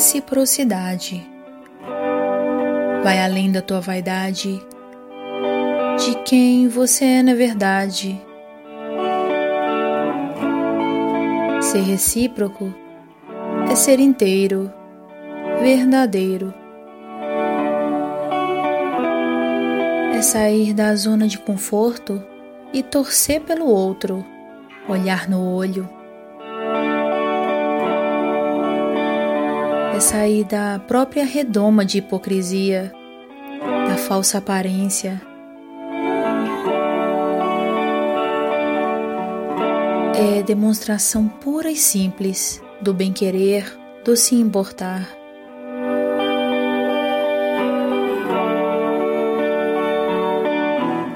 Reciprocidade. Vai além da tua vaidade, de quem você é na verdade. Ser recíproco é ser inteiro, verdadeiro. É sair da zona de conforto e torcer pelo outro, olhar no olho é sair da própria redoma de hipocrisia, da falsa aparência. É demonstração pura e simples do bem-querer, do se importar.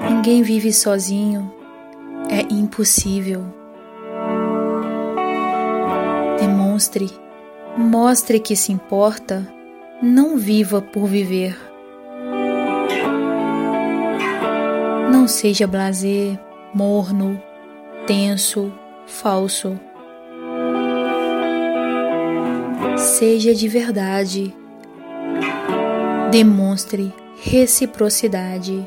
Ninguém vive sozinho, é impossível. Demonstre Mostre que se importa, não viva por viver. Não seja blazer, morno, tenso, falso. Seja de verdade. Demonstre reciprocidade.